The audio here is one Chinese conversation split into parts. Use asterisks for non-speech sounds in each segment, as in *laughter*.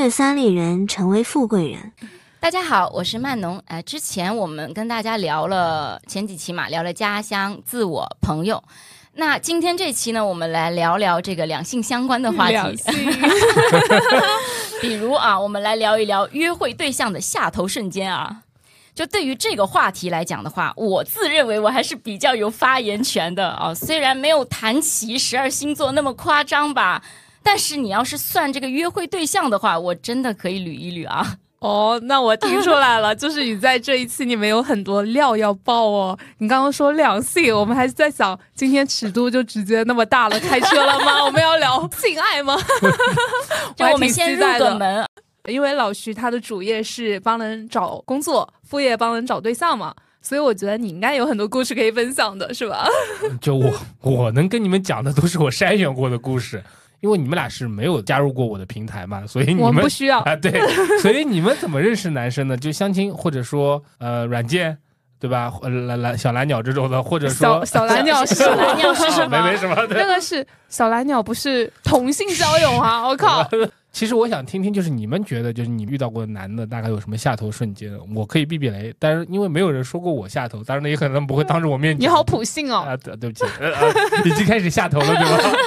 越三里人，成为富贵人。大家好，我是曼农。哎，之前我们跟大家聊了前几期嘛，聊了家乡、自我、朋友。那今天这期呢，我们来聊聊这个两性相关的话题。两性 *laughs* 比如啊，我们来聊一聊约会对象的下头瞬间啊。就对于这个话题来讲的话，我自认为我还是比较有发言权的啊。虽然没有谈齐十二星座那么夸张吧，但是你要是算这个约会对象的话，我真的可以捋一捋啊。*laughs* 哦，那我听出来了，*laughs* 就是你在这一期里面有很多料要爆哦。你刚刚说两性，我们还是在想，今天尺度就直接那么大了，开车了吗？*laughs* 我们要聊性爱吗？就我们先入个门，因为老徐他的主业是帮人找工作，副业帮人找对象嘛，所以我觉得你应该有很多故事可以分享的，是吧？就我我能跟你们讲的都是我筛选过的故事。因为你们俩是没有加入过我的平台嘛，所以你们不需要 *laughs* 啊。对，所以你们怎么认识男生呢？就相亲，或者说呃软件，对吧？蓝蓝小蓝鸟这种的，或者说小 *laughs* 小蓝鸟是小蓝鸟是什么？没没什么。那个是小蓝鸟，不是同性交友啊！*laughs* 我靠。其实我想听听，就是你们觉得，就是你遇到过的男的，大概有什么下头瞬间？我可以避避雷，但是因为没有人说过我下头，当然也可能不会当着我面。你好普信哦。啊，对对不起，已经开始下头了，对吧？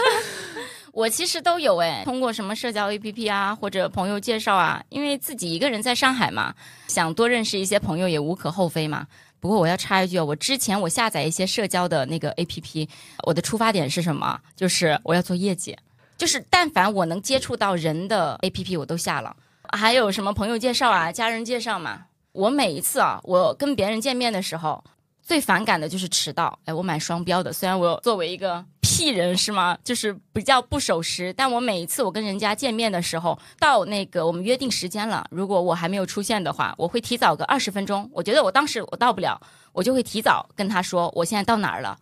我其实都有哎，通过什么社交 APP 啊，或者朋友介绍啊，因为自己一个人在上海嘛，想多认识一些朋友也无可厚非嘛。不过我要插一句，我之前我下载一些社交的那个 APP，我的出发点是什么？就是我要做业绩，就是但凡我能接触到人的 APP，我都下了。还有什么朋友介绍啊，家人介绍嘛。我每一次啊，我跟别人见面的时候。最反感的就是迟到，哎，我买双标的。虽然我作为一个屁人是吗，就是比较不守时，但我每一次我跟人家见面的时候，到那个我们约定时间了，如果我还没有出现的话，我会提早个二十分钟。我觉得我当时我到不了，我就会提早跟他说我现在到哪儿了，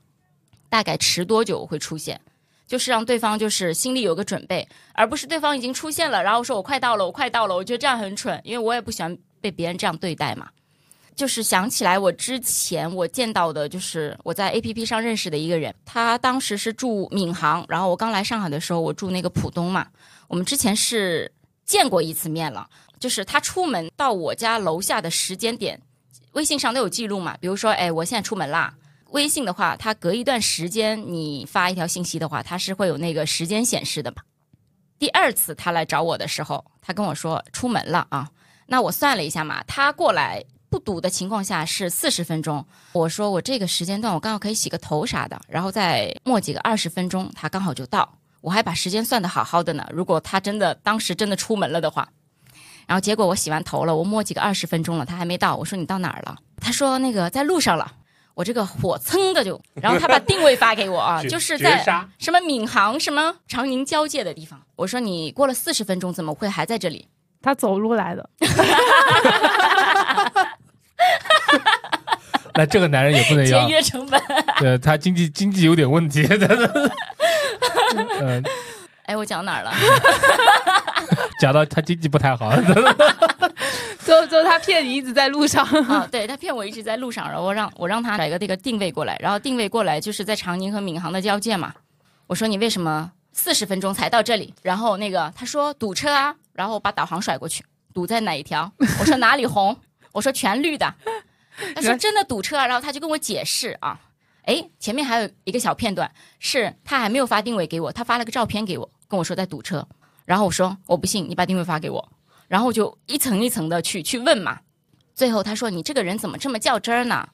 大概迟多久我会出现，就是让对方就是心里有个准备，而不是对方已经出现了，然后说我快到了，我快到了。我觉得这样很蠢，因为我也不喜欢被别人这样对待嘛。就是想起来，我之前我见到的，就是我在 A P P 上认识的一个人，他当时是住闵行，然后我刚来上海的时候，我住那个浦东嘛。我们之前是见过一次面了，就是他出门到我家楼下的时间点，微信上都有记录嘛。比如说，哎，我现在出门啦。微信的话，它隔一段时间你发一条信息的话，它是会有那个时间显示的嘛。第二次他来找我的时候，他跟我说出门了啊。那我算了一下嘛，他过来。不堵的情况下是四十分钟。我说我这个时间段我刚好可以洗个头啥的，然后再磨几个二十分钟，他刚好就到。我还把时间算的好好的呢。如果他真的当时真的出门了的话，然后结果我洗完头了，我磨几个二十分钟了，他还没到。我说你到哪儿了？他说那个在路上了。我这个火蹭的就，然后他把定位发给我啊，就是在什么闵行什么长宁交界的地方。我说你过了四十分钟怎么会还在这里？他走路来的。*laughs* *laughs* 那这个男人也不能要节约成本，*laughs* 对他经济经济有点问题。*laughs* 嗯，哎，我讲哪儿了？讲到他经济不太好。就就他骗你一直在路上啊，对他骗我一直在路上，然后我让我让他找一个那个定位过来，然后定位过来就是在长宁和闵行的交界嘛。我说你为什么四十分钟才到这里？然后那个他说堵车啊，然后把导航甩过去，堵在哪一条？我说哪里红？我说全绿的。*laughs* 他说真的堵车啊，然后他就跟我解释啊，哎，前面还有一个小片段，是他还没有发定位给我，他发了个照片给我，跟我说在堵车，然后我说我不信，你把定位发给我，然后我就一层一层的去去问嘛，最后他说你这个人怎么这么较真儿呢？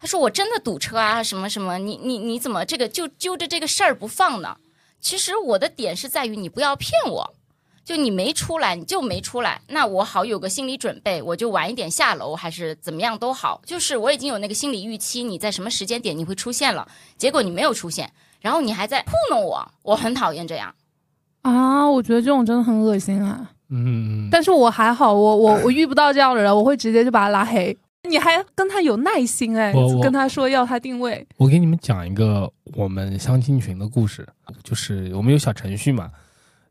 他说我真的堵车啊，什么什么，你你你怎么这个就揪着这个事儿不放呢？其实我的点是在于你不要骗我。就你没出来，你就没出来，那我好有个心理准备，我就晚一点下楼，还是怎么样都好。就是我已经有那个心理预期，你在什么时间点你会出现了，结果你没有出现，然后你还在糊弄我，我很讨厌这样。啊，我觉得这种真的很恶心啊。嗯，但是我还好，我我我遇不到这样的人，我会直接就把他拉黑。你还跟他有耐心哎，跟他说要他定位。我给你们讲一个我们相亲群的故事，就是我们有小程序嘛。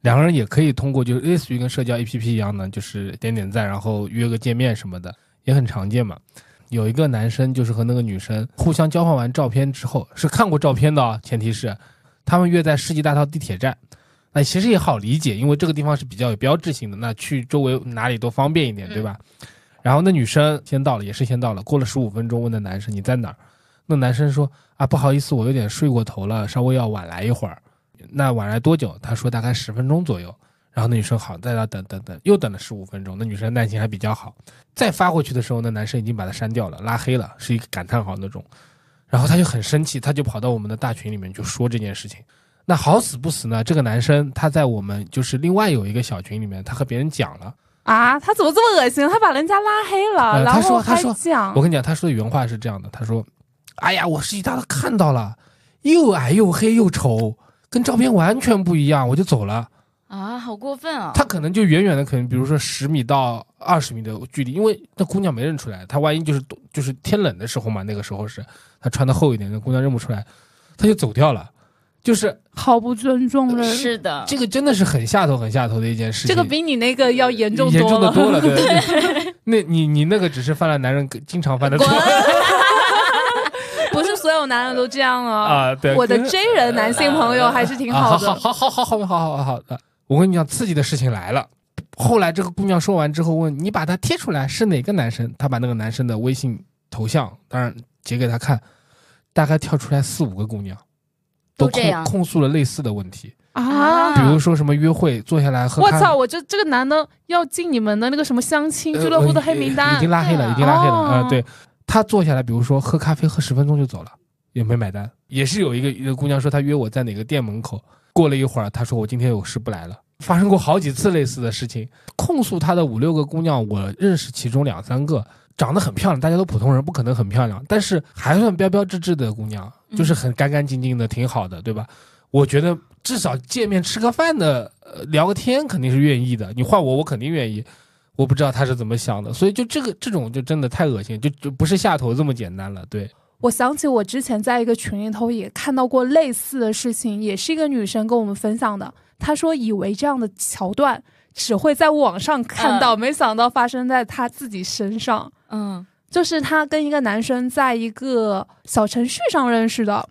两个人也可以通过，就是类似于跟社交 APP 一样的，就是点点赞，然后约个见面什么的，也很常见嘛。有一个男生就是和那个女生互相交换完照片之后，是看过照片的，前提是他们约在世纪大道地铁站。那那其实也好理解，因为这个地方是比较有标志性的，那去周围哪里都方便一点，对吧？然后那女生先到了，也是先到了，过了十五分钟，问那男生你在哪儿？那男生说啊，不好意思，我有点睡过头了，稍微要晚来一会儿。那晚来多久？他说大概十分钟左右。然后那女生好，在那等等等，又等了十五分钟。那女生耐心还比较好，再发过去的时候，那男生已经把她删掉了，拉黑了，是一个感叹号那种。然后他就很生气，他就跑到我们的大群里面就说这件事情。那好死不死呢，这个男生他在我们就是另外有一个小群里面，他和别人讲了。啊，他怎么这么恶心？他把人家拉黑了，呃他然后还说他说讲我跟你讲，他说的原话是这样的，他说：“哎呀，我实习大都看到了，又矮又黑又丑，跟照片完全不一样，我就走了。”啊，好过分啊！他可能就远远的，可能比如说十米到二十米的距离，因为那姑娘没认出来，她万一就是就是天冷的时候嘛，那个时候是她穿的厚一点，那姑娘认不出来，她就走掉了。就是好不尊重人。是的，这个真的是很下头、很下头的一件事情。这个比你那个要严重严重的了。多了，对。对 *laughs* 那你你那个只是犯了男人经常犯的错所有男人都这样啊！啊，对。我的跟 J 人男性朋友还是挺啊好的。好好好好好好好好好的。我跟你讲，刺激的事情来了。后来这个姑娘说完之后问你把他贴出来是哪个男生？她把那个男生的微信头像，当然截给他看，大概跳出来四五个姑娘，控都这样控诉了类似的问题，啊！比如说什么约会坐下来喝咖。我操！我这这个男的要进你们的那个什么相亲俱乐部的黑名单已经拉黑了，已经拉黑了。哦啊，对，他坐下来，比如说喝咖啡，喝十分钟就走了，也没买单。也是有一个一个姑娘说，她约我在哪个店门口，过了一会儿，她说我今天有事不来了。发生过好几次类似的事情，控诉她的五六个姑娘，我认识其中两三个，长得很漂亮，大家都普通人，不可能很漂亮，但是还算标标致致的姑娘，就是很干干净净的，挺好的，对吧？我觉得至少见面吃个饭的，呃，聊个天肯定是愿意的。你换我，我肯定愿意。我不知道他是怎么想的，所以就这个这种就真的太恶心，就就不是下头这么简单了。对，我想起我之前在一个群里头也看到过类似的事情，也是一个女生跟我们分享的。她说以为这样的桥段只会在网上看到，没想到发生在她自己身上。嗯，就是她跟一个男生在一个小程序上认识的，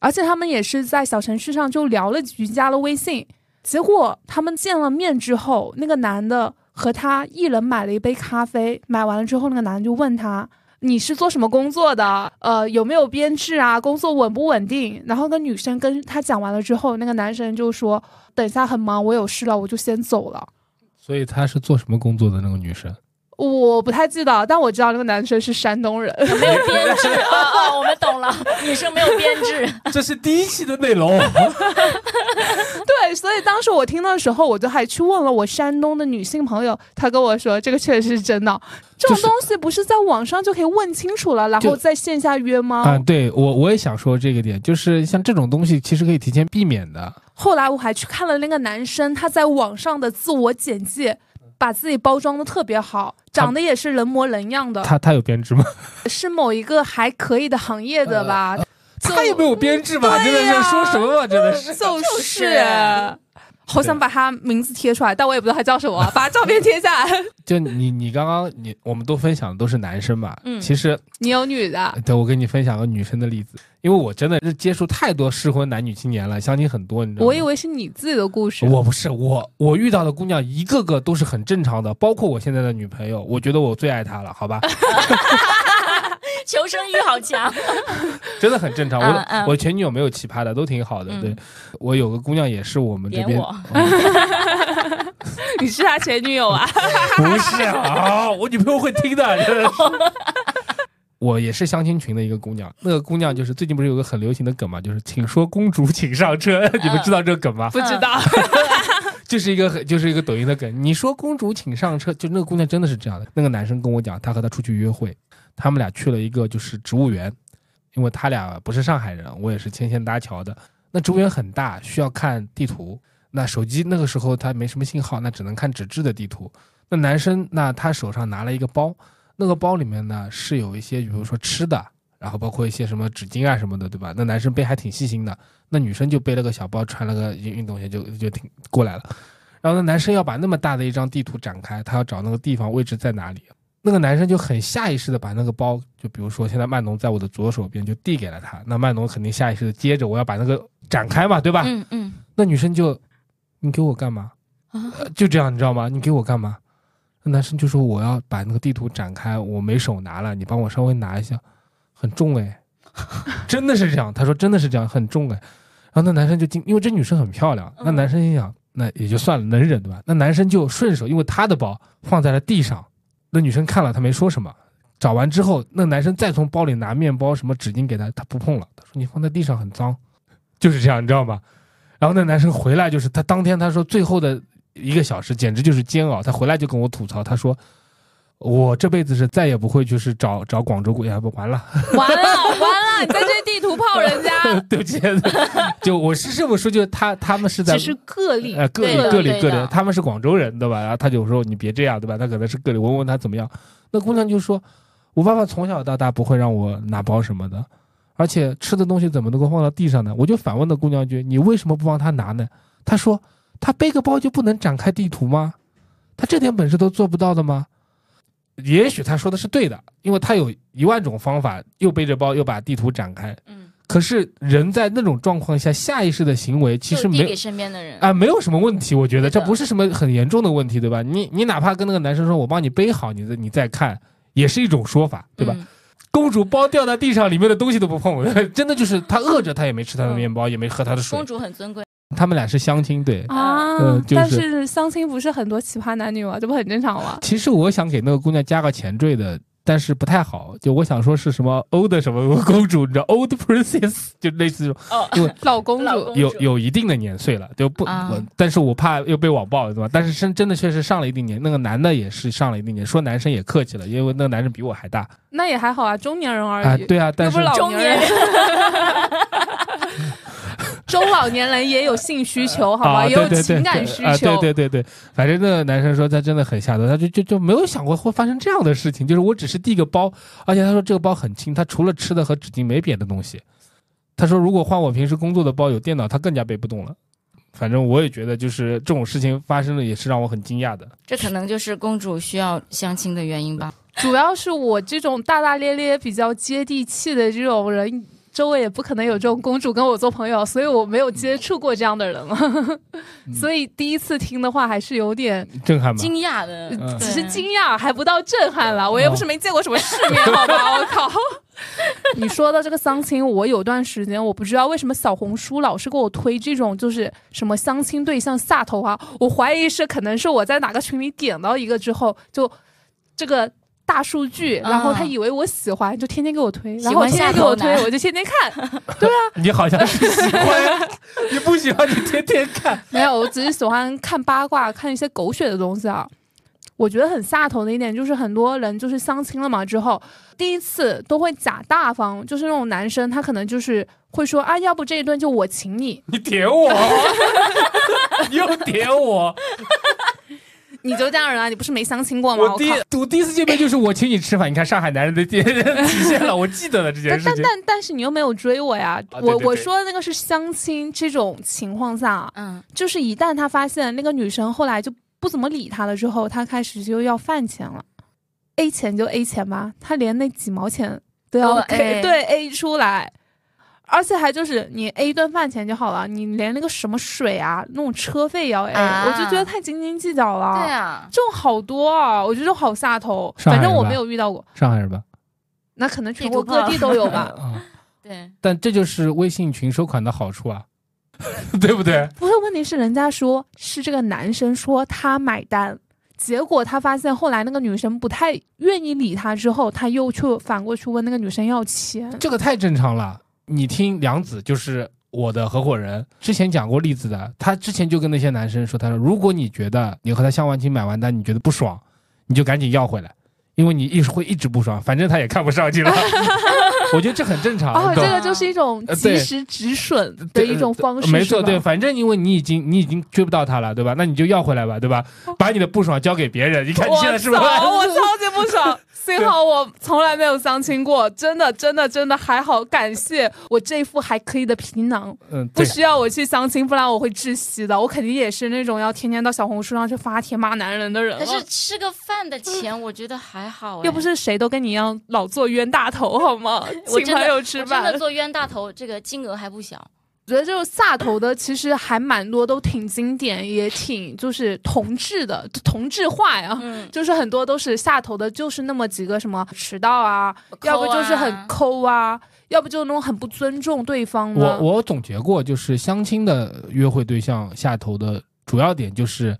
而且他们也是在小程序上就聊了几句，加了微信。结果他们见了面之后，那个男的和他一人买了一杯咖啡，买完了之后，那个男的就问他。你是做什么工作的？呃，有没有编制啊？工作稳不稳定？然后那女生跟他讲完了之后，那个男生就说：“等一下很忙，我有事了，我就先走了。所以他是做什么工作的那个女生？”我不太记得，但我知道那个男生是山东人。没有编制啊啊，*laughs* 我们懂了，女生没有编制，这是第一期的内容。*laughs* 对，所以当时我听的时候，我就还去问了我山东的女性朋友，她跟我说这个确实是真的。这种东西不是在网上就可以问清楚了，然后在线下约吗？啊，对我我也想说这个点，就是像这种东西其实可以提前避免的。后来我还去看了那个男生他在网上的自我简介，把自己包装的特别好，长得也是人模人样的，他他有编制吗？*laughs* 是某一个还可以的行业的吧？就他也没有编制吧？真的是说什么吧？真的是。*laughs* 就是。好想把他名字贴出来，但我也不知道他叫什么，*laughs* 把他照片贴下来。*laughs* 就你你刚刚你我们都分享的都是男生嘛，嗯其实你有女的，对我跟你分享个女生的例子，因为我真的是接触太多适婚男女青年了，相亲很多，你知道吗？我以为是你自己的故事。我不是我，我遇到的姑娘一个个都是很正常的，包括我现在的女朋友，我觉得我最爱她了，好吧，*laughs* 求生欲好强。*laughs* 真的很正常。我我前女友没有奇葩的，都挺好的。嗯对我有个姑娘也是我们这边，嗯你是他 *laughs* 前女友啊？*laughs* 不是啊，我女朋友会听的，真的是。我也是相亲群的一个姑娘，那个姑娘就是最近不是有个很流行的梗嘛，就是请说公主请上车，你们知道这个梗吗？不知道。就是一个很就是一个抖音的梗。你说公主请上车，就那个姑娘真的是这样的。那个男生跟我讲，他和她出去约会，他们俩去了一个就是植物园，因为他俩不是上海人，我也是牵线搭桥的。那植物园很大，需要看地图。那手机那个时候他没什么信号，那只能看纸质的地图。那男生那他手上拿了一个包，那个包里面呢是有一些比如说吃的，然后包括一些什么纸巾啊什么的，对吧？那男生背还挺细心的。那女生就背了个小包，穿了个运运动鞋就就挺过来了。然后那男生要把那么大的一张地图展开，他要找那个地方位置在哪里。那个男生就很下意识的把那个包，就比如说现在曼农在我的左手边，就递给了他。那曼农肯定下意识的接着我要把那个展开嘛，对吧？嗯嗯，那女生就你给我干嘛？啊呃就这样，你知道吗？你给我干嘛？那男生就说我要把那个地图展开，我没手拿了，你帮我稍微拿一下，很重哎，真的是这样。他说真的是这样，很重哎。然后那男生就惊，因为这女生很漂亮，那嗯男生心想那也就算了，能忍对吧？那男生就顺手，因为他的包放在了地上，那女生看了他没说什么。找完之后，那男生再从包里拿面包、什么纸巾给他，他不碰了。他说你放在地上很脏，就是这样，你知道吗？然后那男生回来，就是他当天他说最后的一个小时简直就是煎熬。他回来就跟我吐槽，他说我这辈子是再也不会就是找找广州姑娘，不完了，*laughs* 完了完了，你在这地图炮人家，*laughs* 对不起，就我是这么说，就他他们是在只是个例。呃，个例个例个例，他们是广州人，对吧？然后他就说你别这样，对吧？他可能是个例，我问他怎么样，那姑娘就说，我爸爸从小到大不会让我拿包什么的，而且吃的东西怎么能够放到地上呢？我就反问那姑娘一句，你为什么不帮他拿呢？他说，他背个包就不能展开地图吗？他这点本事都做不到的吗？也许他说的是对的，因为他有一万种方法，又背着包又把地图展开。嗯，可是人在那种状况下，下意识的行为其实没就递给身边的人啊，没有什么问题，我觉得这不是什么很严重的问题，对吧？你你哪怕跟那个男生说，我帮你背好，你再你再看，也是一种说法，对吧？嗯公主包掉在地上，里面的东西都不碰，*laughs* 真的就是她饿着，她也没吃她的面包，也没喝她的水公。主很尊贵，他们俩是相亲，对。啊呃就是但是相亲不是很多奇葩男女吗？这不很正常吗？其实我想给那个姑娘加个前缀的，但是不太好。就我想说是什么 old 什么公主，你知道 old princess，就类似这种，哦，因为 *laughs* 老公主有有一定的年岁了，就不，啊但是我怕又被网暴，对吧？但是真真的确实上了一定年，那个男的也是上了一定年，说男生也客气了，因为那个男生比我还大那也还好啊，中年人而啊，已。对啊，但是又不是老中年人年，*laughs* 中老年人也有性需求，好吧，啊，也有情感需啊，求。对对对对，反正那个男生说他真的很下头，他就就就没有想过会发生这样的事情，就是我只是递个包，而且他说这个包很轻，他除了吃的和纸巾没别的东西。他说如果换我平时工作的包有电脑，他更加背不动了。反正我也觉得，就是这种事情发生了，也是让我很惊讶的。这可能就是公主需要相亲的原因吧。主要是我这种大大咧咧、比较接地气的这种人，周围也不可能有这种公主跟我做朋友，所以我没有接触过这样的人嘛。*laughs* 所以第一次听的话，还是有点震撼？惊讶的，嗯只是惊讶，还不到震撼了。我又不是没见过什么世面，好吧？我靠！*laughs* 你说的这个相亲，我有段时间我不知道为什么小红书老是给我推这种就是什么相亲对象下头啊，我怀疑是可能是我在哪个群里点到一个之后，就这个大数据，然后他以为我喜欢，就天天给我推，然后天天给我推，我就天天看。*laughs* 对啊你好像是喜欢，*laughs* 你不喜欢你天天看。没有，我只是喜欢看八卦，看一些狗血的东西啊。我觉得很下头的一点就是，很多人就是相亲了嘛之后，第一次都会假大方，就是那种男生他可能就是会说啊，要不这一顿就我请你，你点我，*laughs* 你又点我。你就这样人啊？你不是没相亲过吗？我第靠我第一次见面就是我请你吃饭，你看上海男人的体 *laughs* 体现了，我记得了这件但但事情。但但但是你又没有追我呀！我啊对对对我说的那个是相亲这种情况下，嗯，就是一旦他发现那个女生后来就不怎么理他了之后，他开始就要饭钱了，A 钱就 A 钱吧，他连那几毛钱都要 A 对 A 出来，而且还就是你 A 一顿饭钱就好了，你连那个什么水啊那种车费也要 A，、啊我就觉得太斤斤计较了。对啊，这种好多啊，我觉得好下头。反正我没有遇到过，上海人吧？那可能全国各地都有吧。*laughs* 啊，*laughs* 对，但这就是微信群收款的好处啊，*laughs* 对不对？不是，问题是人家说是这个男生说他买单，结果他发现后来那个女生不太愿意理他，之后他又去反过去问那个女生要钱。这个太正常了。你听梁子就是我的合伙人，之前讲过例子的，他之前就跟那些男生说，他说如果你觉得你和他相完亲买完单，你觉得不爽，你就赶紧要回来，因为你一直会一直不爽，反正他也看不上去了。*laughs* 我觉得这很正常，哦，这个就是一种及时止损的一种方式，没错，对，反正因为你已经你已经追不到他了，对吧？那你就要回来吧，对吧？把你的不爽交给别人，你看你现在是不是？操我超级不爽。幸好我从来没有相亲过，真的真的真的还好，感谢我这副还可以的皮囊，嗯，不，需要我去相亲，不然我会窒息的。我肯定也是那种要天天到小红书上去发帖骂男人的人了。可是吃个饭的钱，我觉得还好哎。又不是谁都跟你一样老做冤大头，好吗？请朋友吃饭我真的，做冤大头，这个金额还不小。觉得就是下头的，其实还蛮多，都挺经典，也挺就是同质的，同质化呀。嗯，就是很多都是下头的，就是那么几个什么迟到啊，要不就是很抠啊，要不就那种很不尊重对方的。我我总结过，就是相亲的约会对象下头的主要点就是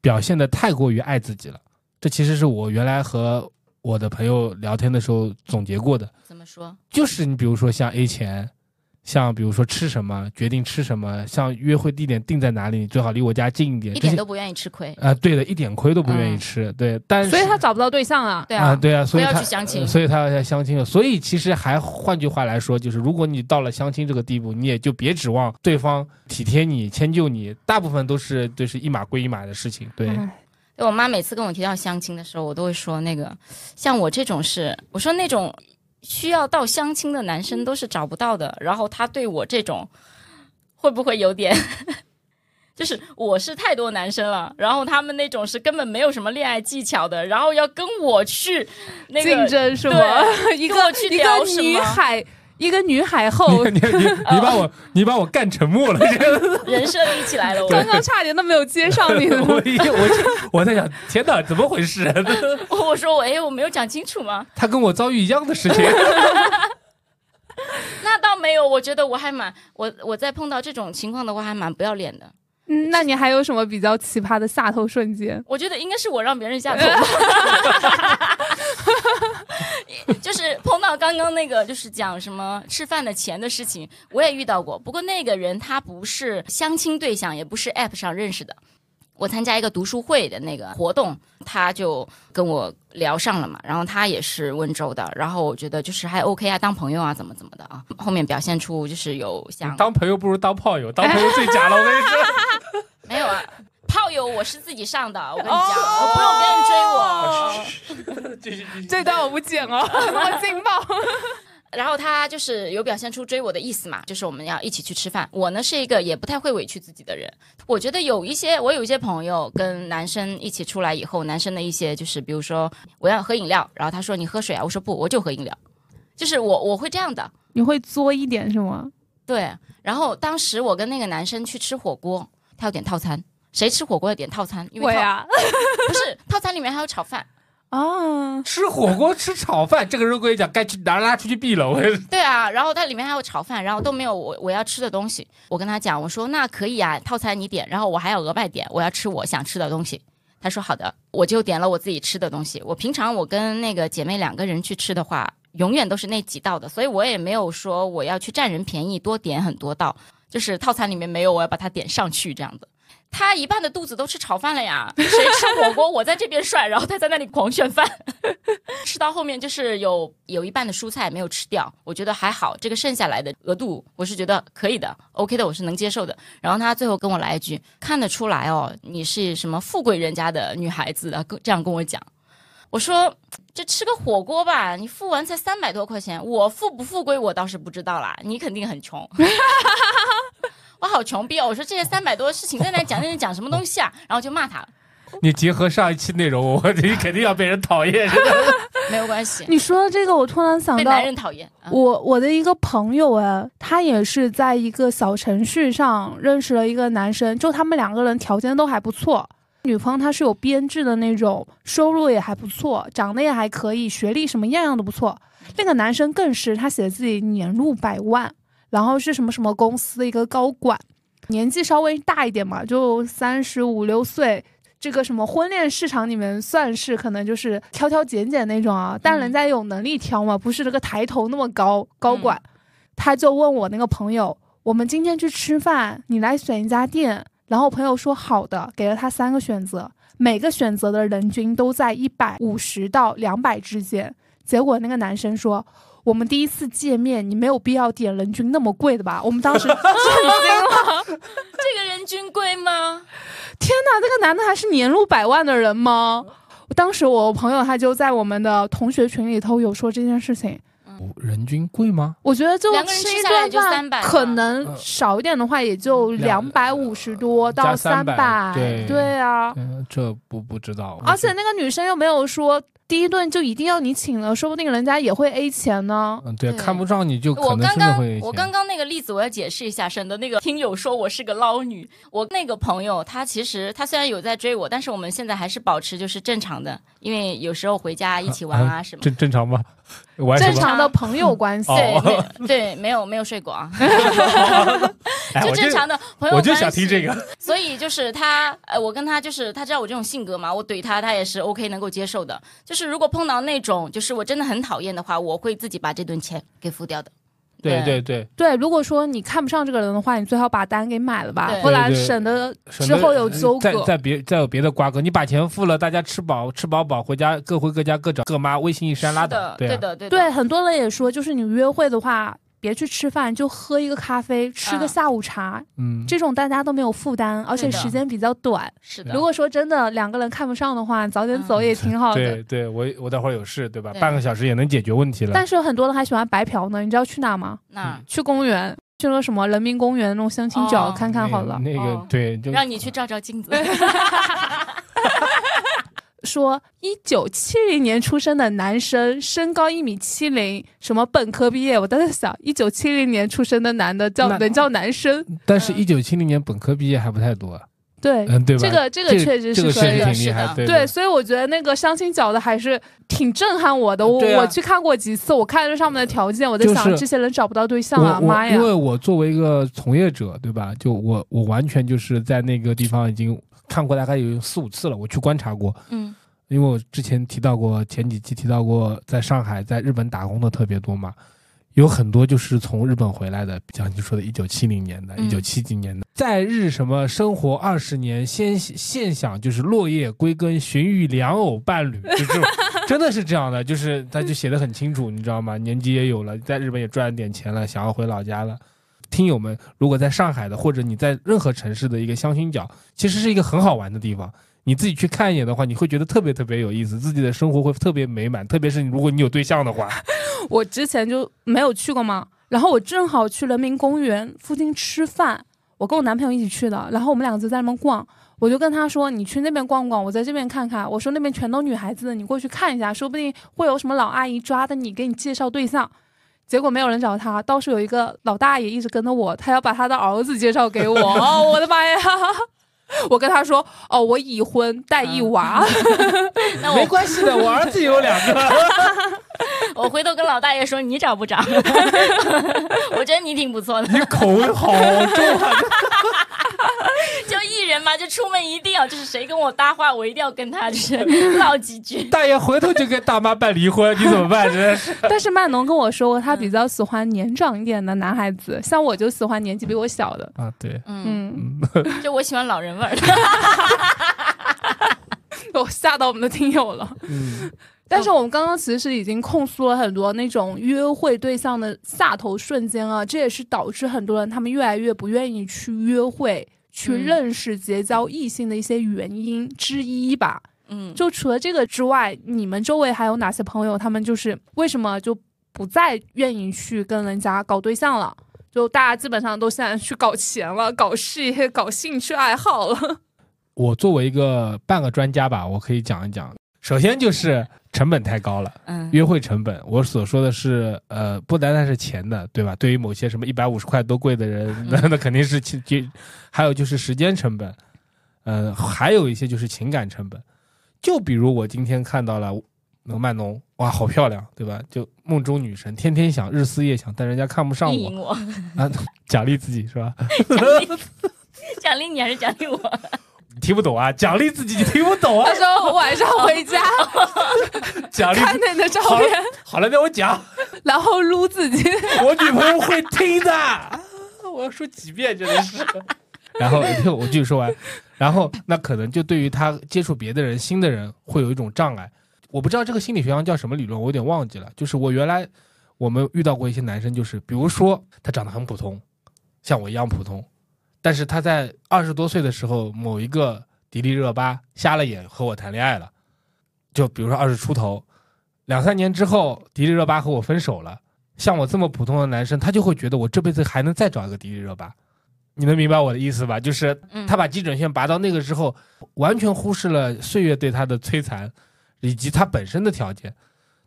表现的太过于爱自己了。这其实是我原来和我的朋友聊天的时候总结过的。怎么说？就是你比如说像 A 钱。像比如说吃什么，决定吃什么，像约会地点定在哪里，最好离我家近一点，一点都不愿意吃亏啊！对的，一点亏都不愿意吃。对，但所以他找不到对象啊。对啊，对啊，所以他要去相亲，所以他要相亲了。所以其实还换句话来说，就是如果你到了相亲这个地步，你也就别指望对方体贴你、迁就你，大部分都是就是一码归一码的事情。对，我妈每次跟我提到相亲的时候，我都会说那个像我这种是，我说那种。需要到相亲的男生都是找不到的，然后他对我这种会不会有点，*laughs* 就是我是太多男生了，然后他们那种是根本没有什么恋爱技巧的，然后要跟我去那个竞争是吗？*laughs* 一个一个女海。一个女海后，你你你把我 *laughs* 你把我干沉默了，*laughs* 人设立起来了，刚刚差点都没有接上你。*laughs* 我我我在想，天哪，怎么回事？我说我哎，我没有讲清楚吗？他跟我遭遇一样的事情。那倒没有，我觉得我还蛮我我在碰到这种情况的话，还蛮不要脸的。嗯，那你还有什么比较奇葩的下头瞬间？我觉得应该是我让别人下头。就是碰到刚刚那个，就是讲什么吃饭的钱的事情，我也遇到过。不过那个人他不是相亲对象，也不是 App 上认识的。我参加一个读书会的那个活动，他就跟我聊上了嘛。然后他也是温州的，然后我觉得就是还 OK 啊，当朋友啊，怎么怎么的啊。后面表现出就是有想当朋友不如当炮友，当朋友最假了，我跟你说。*laughs* 没有啊。炮友我是自己上的，我跟你讲，我不用别人追我。*laughs* 这段我不剪哦，那么劲爆。*laughs* 然后他就是有表现出追我的意思嘛，就是我们要一起去吃饭。我呢是一个也不太会委屈自己的人，我觉得有一些我有一些朋友跟男生一起出来以后，男生的一些就是比如说我要喝饮料，然后他说你喝水啊，我说不，我就喝饮料，就是我我会这样的。你会作一点是吗？对。然后当时我跟那个男生去吃火锅，他要点套餐。谁吃火锅要点套餐？我呀，*laughs* 不是套餐里面还有炒饭啊！吃火锅吃炒饭，这个人跟你讲，该去拿拉出去毙了。我对啊，然后它里面还有炒饭，然后都没有我我要吃的东西。我跟他讲，我说那可以啊，套餐你点，然后我还要额外点，我要吃我想吃的东西。他说好的，我就点了我自己吃的东西。我平常我跟那个姐妹两个人去吃的话，永远都是那几道的，所以我也没有说我要去占人便宜多点很多道，就是套餐里面没有，我要把它点上去这样子。他一半的肚子都吃炒饭了呀，谁吃火锅？我在这边涮，*laughs* 然后他在那里狂炫饭，*laughs* 吃到后面就是有有一半的蔬菜没有吃掉，我觉得还好，这个剩下来的额度我是觉得可以的，OK 的，我是能接受的。然后他最后跟我来一句，看得出来哦，你是什么富贵人家的女孩子啊，跟这样跟我讲。我说这吃个火锅吧，你付完才三百多块钱，我富不富贵我倒是不知道啦，你肯定很穷。*laughs* 我好穷逼哦！我说这些三百多的事情在那讲，在那讲什么东西啊？然后就骂他了。你结合上一期内容，我你肯定要被人讨厌。*laughs* 没有关系。你说的这个，我突然想到，被男人讨厌。我我的一个朋友哎，他也是在一个小程序上认识了一个男生，就他们两个人条件都还不错。女方她是有编制的那种，收入也还不错，长得也还可以，学历什么样样都不错。那个男生更是，他写自己年入百万。然后是什么什么公司的一个高管，年纪稍微大一点嘛，就三十五六岁。这个什么婚恋市场里面算是可能就是挑挑拣拣那种啊，但人家有能力挑嘛，不是这个抬头那么高高管。他就问我那个朋友，我们今天去吃饭，你来选一家店。然后朋友说好的，给了他三个选择，每个选择的人均都在一百五十到两百之间。结果那个男生说。我们第一次见面，你没有必要点人均那么贵的吧？我们当时 *laughs* 震惊了，这个人均贵吗？天哪，这个男的还是年入百万的人吗？当时我朋友他就在我们的同学群里头有说这件事情。人均贵吗？我觉得就吃一顿饭，可能少一点的话也就两百五十多到三百。对对啊，这不不知道。而且那个女生又没有说。第一顿就一定要你请了，说不定人家也会 A 钱呢。嗯，对，对看不上你就可能我刚刚真的会我刚刚那个例子我要解释一下，省得那个听友说我是个捞女。我那个朋友他其实他虽然有在追我，但是我们现在还是保持就是正常的，因为有时候回家一起玩啊什么。正正常吗？正常的朋友关系，对，*laughs* 对，没有没有睡过啊，*laughs* *laughs* 就正常的朋友关系。我就想听这个。所以就是他，呃，我跟他就是他知道我这种性格嘛，我怼他，他也是 OK 能够接受的。就是如果碰到那种就是我真的很讨厌的话，我会自己把这顿钱给付掉的。对对。对，对，如果说你看不上这个人的话，你最好把单给买了吧，不然省得之后有纠葛。再再别再有别的瓜葛，你把钱付了，大家吃饱吃饱饱回家各回各家各找各妈，微信一删拉倒对的，对的。对，很多人也说，就是你约会的话，别去吃饭，就喝一个咖啡，吃个嗯下午茶，嗯，这种大家都没有负担，而且时间比较短。是的。如果说真的两个人看不上的话，早点嗯走也挺好的。对对，我我待会儿有事，对吧？对半个小时也能解决问题了。但是有很多人还喜欢白嫖呢，你知道去哪吗？那去公园，去了什么人民公园那种相亲角、哦看看好了。那个哦对，就让你去照照镜子。说一九七零年出生的男生，身高一米七零，什么本科毕业。我都在想，一九七零年出生的男的叫能叫男生？但是，一九七零年本科毕业还不太多，对，嗯，对吧？这个这个确实这个是可以的。确实挺厉害，的对对，所以我觉得那个相亲角的还是挺震撼我的。我、啊我去看过几次，我看这上面的条件，我在想、就是这些人找不到对象啊，妈呀因！为我作为一个从业者，对吧？就我我完全就是在那个地方已经看过大概有四五次了，我去观察过。嗯因为我之前提到过，前几期提到过，在上海、在日本打工的特别多嘛，有很多就是从日本回来的，像你说的，一九七零年的、嗯一九七几年的，在日什么生活二十年，先现想就是落叶归根，寻遇良偶伴侣，就 *laughs* 真的是这样的，就是他就写的很清楚，你知道吗？年纪也有了，在日本也赚了点钱了，想要回老家了。听友们，如果在上海的，或者你在任何城市的一个相亲角，其实是一个很好玩的地方。你自己去看一眼的话，你会觉得特别特别有意思，自己的生活会特别美满。特别是如果你有对象的话，*laughs* 我之前就没有去过嘛，然后我正好去人民公园附近吃饭，我跟我男朋友一起去的，然后我们两个就在那边逛，我就跟他说：“你去那边逛逛，我在这边看看。”我说那边全都女孩子，你过去看一下，说不定会有什么老阿姨抓的你，给你介绍对象。结果没有人找他，倒是有一个老大爷一直跟着我，他要把他的儿子介绍给我。*laughs* 哦，我的妈呀！*laughs* 我跟他说：“哦，我已婚，带一娃。*laughs* 那我没关系的，我儿子有两个。我回头跟老大爷说你找不着，我觉得你挺不错的。你口味好重啊！就艺人嘛，就出门一定要就是谁跟我搭话，我一定要跟他就是 *laughs* 唠几句。大爷回头就跟大妈办离婚，你怎么办？真是。*laughs* 但是曼农跟我说过，他比较喜欢年长一点的男孩子，像我就喜欢年纪比我小的。啊，对，嗯，嗯，*laughs* 就我喜欢老人味儿的。我吓到我们的听友了。嗯，但是我们刚刚其实已经控诉了很多那种约会对象的下头瞬间啊，这也是导致很多人他们越来越不愿意去约会、去嗯认识、结交异性的一些原因之一吧。嗯，就除了这个之外，你们周围还有哪些朋友，他们就是为什么就不再愿意去跟人家搞对象了？就大家基本上都现在去搞钱了、搞事业、搞兴趣爱好了。*laughs* 我作为一个半个专家吧，我可以讲一讲。首先就是成本太高了，嗯约会成本，我所说的是，呃，不单单是钱的，对吧？对于某些什么一百五十块多贵的人，那那肯定是其其，还有就是时间成本，呃，还有一些就是情感成本。就比如我今天看到了那个曼农，哇，好漂亮，对吧？就梦中女神，天天想，日思夜想，但人家看不上我我，啊，*laughs* 奖励自己是吧？*laughs* 奖励奖励你还是奖励我？你听不懂啊，奖励自己，你听不懂啊他，说晚上回家 *laughs* 奖励看你的照片，好了，那我讲。然后撸自己。我女朋友会听的，*laughs* 我要说几遍真的是。然后你听我继续说完，然后那可能就对于他接触别的人、新的人会有一种障碍。我不知道这个心理学上叫什么理论，我有点忘记了。就是我原来我们遇到过一些男生，就是比如说他长得很普通，像我一样普通，但是他在二十多岁的时候，某一个迪丽热巴瞎了眼和我谈恋爱了，就比如说二十出头，两三年之后，迪丽热巴和我分手了。像我这么普通的男生，他就会觉得我这辈子还能再找一个迪丽热巴。你能明白我的意思吧？就是嗯他把基准线拔到那个之后，完全忽视了岁月对他的摧残，以及他本身的条件，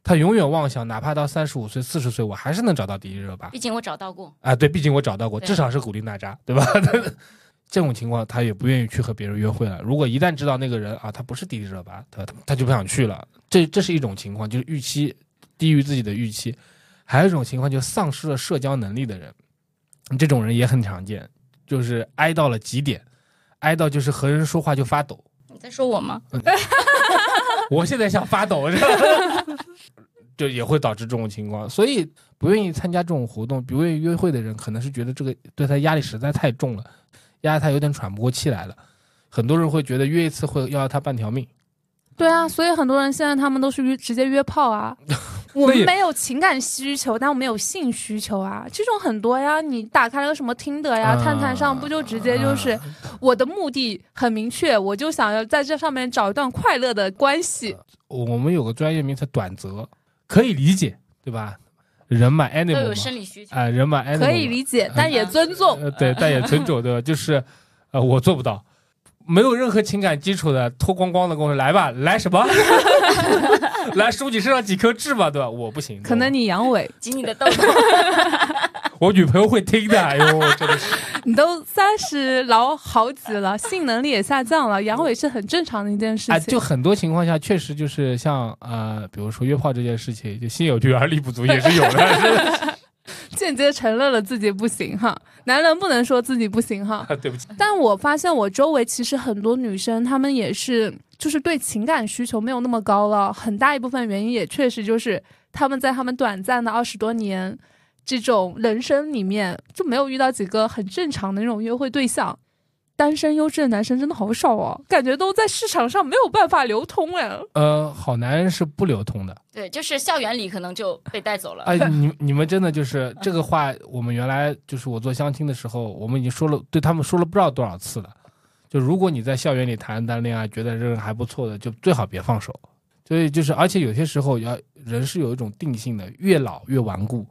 他永远妄想，哪怕到三十五岁、四十岁，我还是能找到迪丽热巴毕竟我找到过。啊！对，毕竟我找到过，至少是古力娜扎，对吧？*laughs* 这种情况，他也不愿意去和别人约会了。如果一旦知道那个人啊，他不是迪丽热巴，他他就不想去了。这这是一种情况，就是预期低于自己的预期。还有一种情况，就丧失了社交能力的人，这种人也很常见，就是哀到了极点，哀到就是和人说话就发抖。你在说我吗？*laughs* 我现在想发抖，是吧？就也会导致这种情况，所以不愿意参加这种活动、不愿意约会的人，可能是觉得这个对他压力实在太重了，压得他有点喘不过气来了。很多人会觉得约一次会要他半条命，对啊，所以很多人现在他们都是约直接约炮啊。*laughs* 我们没有情感需求，但我们有性需求啊，这种很多呀。你打开了个什么听的呀、啊探探上，不就直接就是我的目的很明确，我就想要在这上面找一段快乐的关系。我们有个专业名词短则，可以理解，对吧？人嘛都有，生理需求。啊、人嘛，animal 可以理解，但也尊重。呃，对，但也尊重，对吧？*laughs* 就是，呃，我做不到，没有任何情感基础的，脱光光的跟我说来吧，来什么？*laughs* 来梳你身上几颗痣吧，对吧？我不行，可能你你阳痿，挤你的痘痘，*laughs* 我女朋友会听的，哎呦，*laughs* 真的是，你都三十老好几了，性能力也下降了，阳痿是很正常的一件事啊，情。就很多情况下确实就是像呃，比如说约炮这件事情，就心有余而力不足也是有的 *laughs* 间接承认了自己不行哈。男人不能说自己不行哈。*laughs* 对不起，但我发现我周围其实很多女生，她们也是就是对情感需求没有那么高了，很大一部分原因也确实就是她们在她们短暂的二十多年这种人生里面就没有遇到几个很正常的那种约会对象。单身优质的男生真的好少哦，感觉都在市场上没有办法流通哎。呃，好男人是不流通的。对，就是校园里可能就被带走了。哎，你你们真的就是这个话，我们原来就是我做相亲的时候，我们已经说了，对他们说了不知道多少次了。就如果你在校园里谈单恋爱，觉得这人还不错的，就最好别放手。所以就是，而且有些时候要人是有一种定性的，越老越顽固。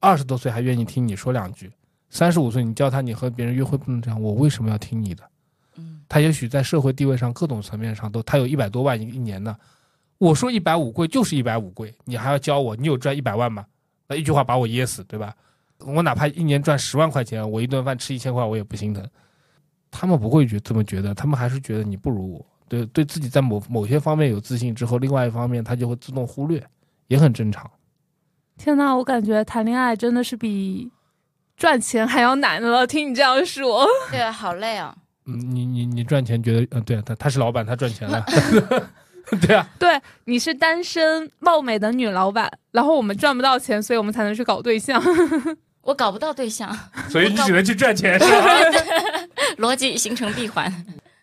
二十多岁还愿意听你说两句，三十五岁你教他你和别人约会不能这样，我为什么要听你的？嗯，他也许在社会地位上各种层面上都，他有一百多万一一年呢。我说一百五贵就是一百五贵，你还要教我，你有赚一百万吗？那一句话把我噎死，对吧？我哪怕一年赚十万块钱，我一顿饭吃一千块，我也不心疼。他们不会觉这么觉得，他们还是觉得你不如我，对对自己在某某些方面有自信之后，另外一方面他就会自动忽略，也很正常。天呐，我感觉谈恋爱真的是比赚钱还要难了。听你这样说，对啊，好累啊。嗯，你你你赚钱觉得，嗯、对他他是老板，他赚钱了，*laughs* 对啊，*laughs* 对，你是单身貌美的女老板，然后我们赚不到钱，所以我们才能去搞对象。*laughs* 我搞不到对象，所以你只能去赚钱，是吧？逻辑形成闭环。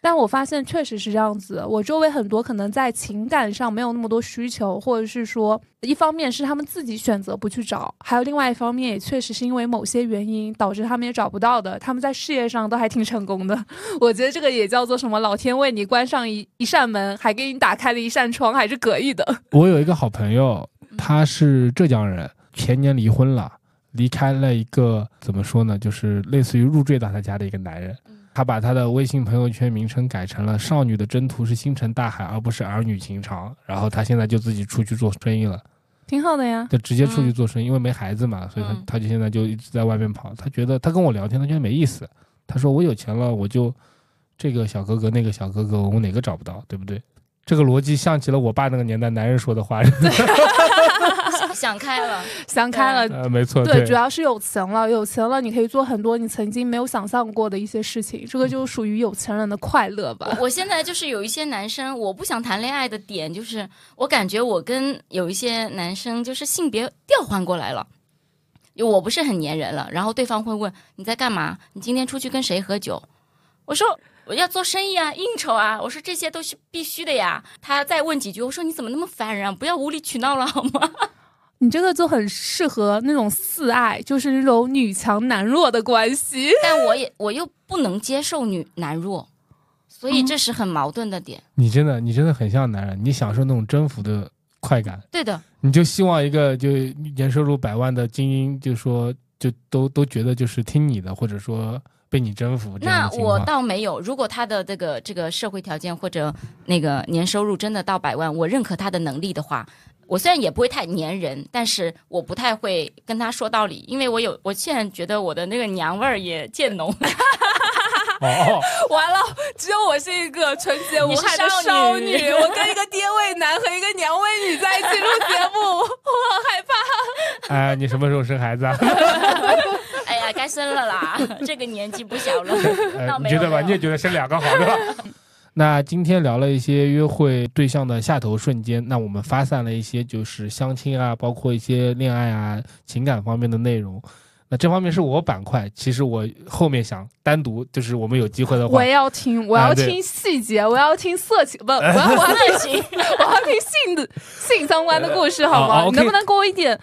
但我发现确实是这样子，我周围很多可能在情感上没有那么多需求，或者是说，一方面是他们自己选择不去找，还有另外一方面也确实是因为某些原因导致他们也找不到的。他们在事业上都还挺成功的，*laughs* 我觉得这个也叫做什么？老天为你关上一一扇门，还给你打开了一扇窗，还是可以的。*laughs* 我有一个好朋友，他是浙江人，前年离婚了，离开了一个怎么说呢，就是类似于入赘到他家的一个男人。他把他的微信朋友圈名称改成了“少女的征途是星辰大海，而不是儿女情长”。然后他现在就自己出去做生意了，挺好的呀。就直接出去做生意，因为没孩子嘛，所以他嗯他就现在就一直在外面跑。他觉得他跟我聊天，他觉得没意思。他说我有钱了，我就这个小哥哥那个小哥哥，我哪个找不到，对不对？这个逻辑像极了我爸那个年代男人说的话。*laughs* 想想开了，*laughs* 想开了，呃，没错，对，主要是有钱了，有钱了，你可以做很多你曾经没有想象过的一些事情，这个就属于有钱人的快乐吧。我现在就是有一些男生，我不想谈恋爱的点就是，我感觉我跟有一些男生就是性别调换过来了。我不是很粘人了，然后对方会问你在干嘛？你今天出去跟谁喝酒？我说我要做生意啊，应酬啊。我说这些都是必须的呀。他再问几句，我说你怎么那么烦人啊？不要无理取闹了好吗？你这个就很适合那种四爱，就是那种女强男弱的关系。*laughs* 但我也我又不能接受女男弱，所以这是很矛盾的点。你真的，你真的很像男人，你享受那种征服的快感，对的，你就希望一个就年收入百万的精英，就说就都都觉得就是听你的，或者说被你征服那我。倒没有。如果他的这个这个社会条件或者那个年收入真的到百万，我认可他的能力的话，我虽然也不会太粘人，但是我不太会跟他说道理，因为我有我现在觉得我的那个娘味儿也渐浓。*laughs* 哦，完了，只有我是一个纯洁无害的少少女女，我跟一个爹味男和一个娘味女在一起录节目，我好害怕。哎，你什么时候生孩子啊？*laughs* 哎呀，该生了啦，这个年纪不小了。*laughs* 你觉得吧？你也觉得生两个好，对吧？那今天聊了一些约会对象的下头瞬间，那我们发散了一些就是相亲啊，包括一些恋爱啊、情感方面的内容。那这方面是我板块，其实我后面想单独，就是我们有机会的话我，也要听，我要听细节，我要听色情，不，*laughs* 我要 *laughs* 我要听性的性相关的故事，好啊吗你能不能给我一点呃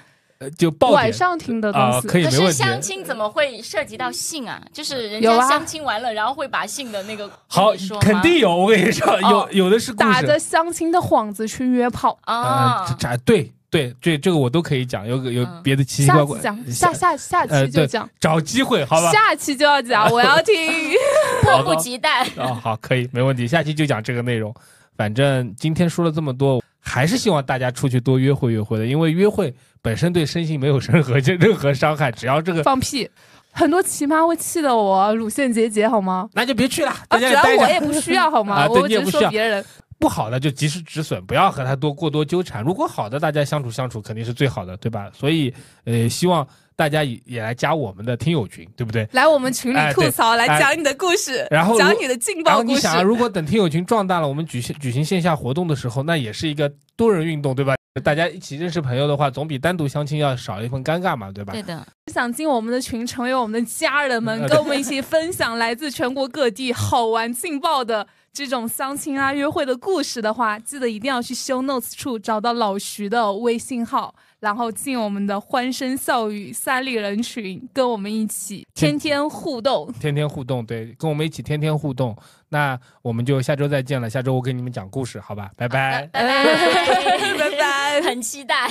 就爆晚上听的啊、东西？可以可是没问题。相亲怎么会涉及到性啊？就是人家相亲完了，然后会把性的那个好说，肯定有，我跟你说，有哦有的是打着相亲的幌子去约炮。啊啊，，这对对这，这个我都可以讲，有个有嗯别的奇奇下怪怪下下下期就讲，找机会，好吧？下期就要讲，我要听。*laughs* 迫不及待。哦，好，可以，没问题，下期就讲这个内容。反正今天说了这么多，还是希望大家出去多约会约会的，因为约会本身对身心没有任何任何伤害，只要这个，放屁！很多奇葩会气得我乳腺结节，好吗？那就别去了，啊，大主要。我也不需要，好吗？*laughs* 我只是你也不说别人。不好的就及时止损，不要和他多过多纠缠。如果好的，大家相处相处肯定是最好的，对吧？所以，呃，希望大家也也来加我们的听友群，对不对？来我们群里吐槽，来哎讲你的故事，然后讲你的劲爆故事。后你想啊，如果等听友群壮大了，我们举行举行线下活动的时候，那也是一个多人运动，对吧？大家一起认识朋友的话，总比单独相亲要少一份尴尬嘛，对吧？对的，想进我们的群，成为我们的家人们，呃跟我们一起分享来自全国各地好玩劲爆的这种相亲啊、约会的故事的话，记得一定要去 show notes 处找到老徐的微信号，然后进我们的欢声笑语三里人群，跟我们一起天天互动。天天互动，对，跟我们一起天天互动。那我们就下周再见了，下周我给你们讲故事，好吧？拜拜。拜拜，*laughs* 拜拜。很期待。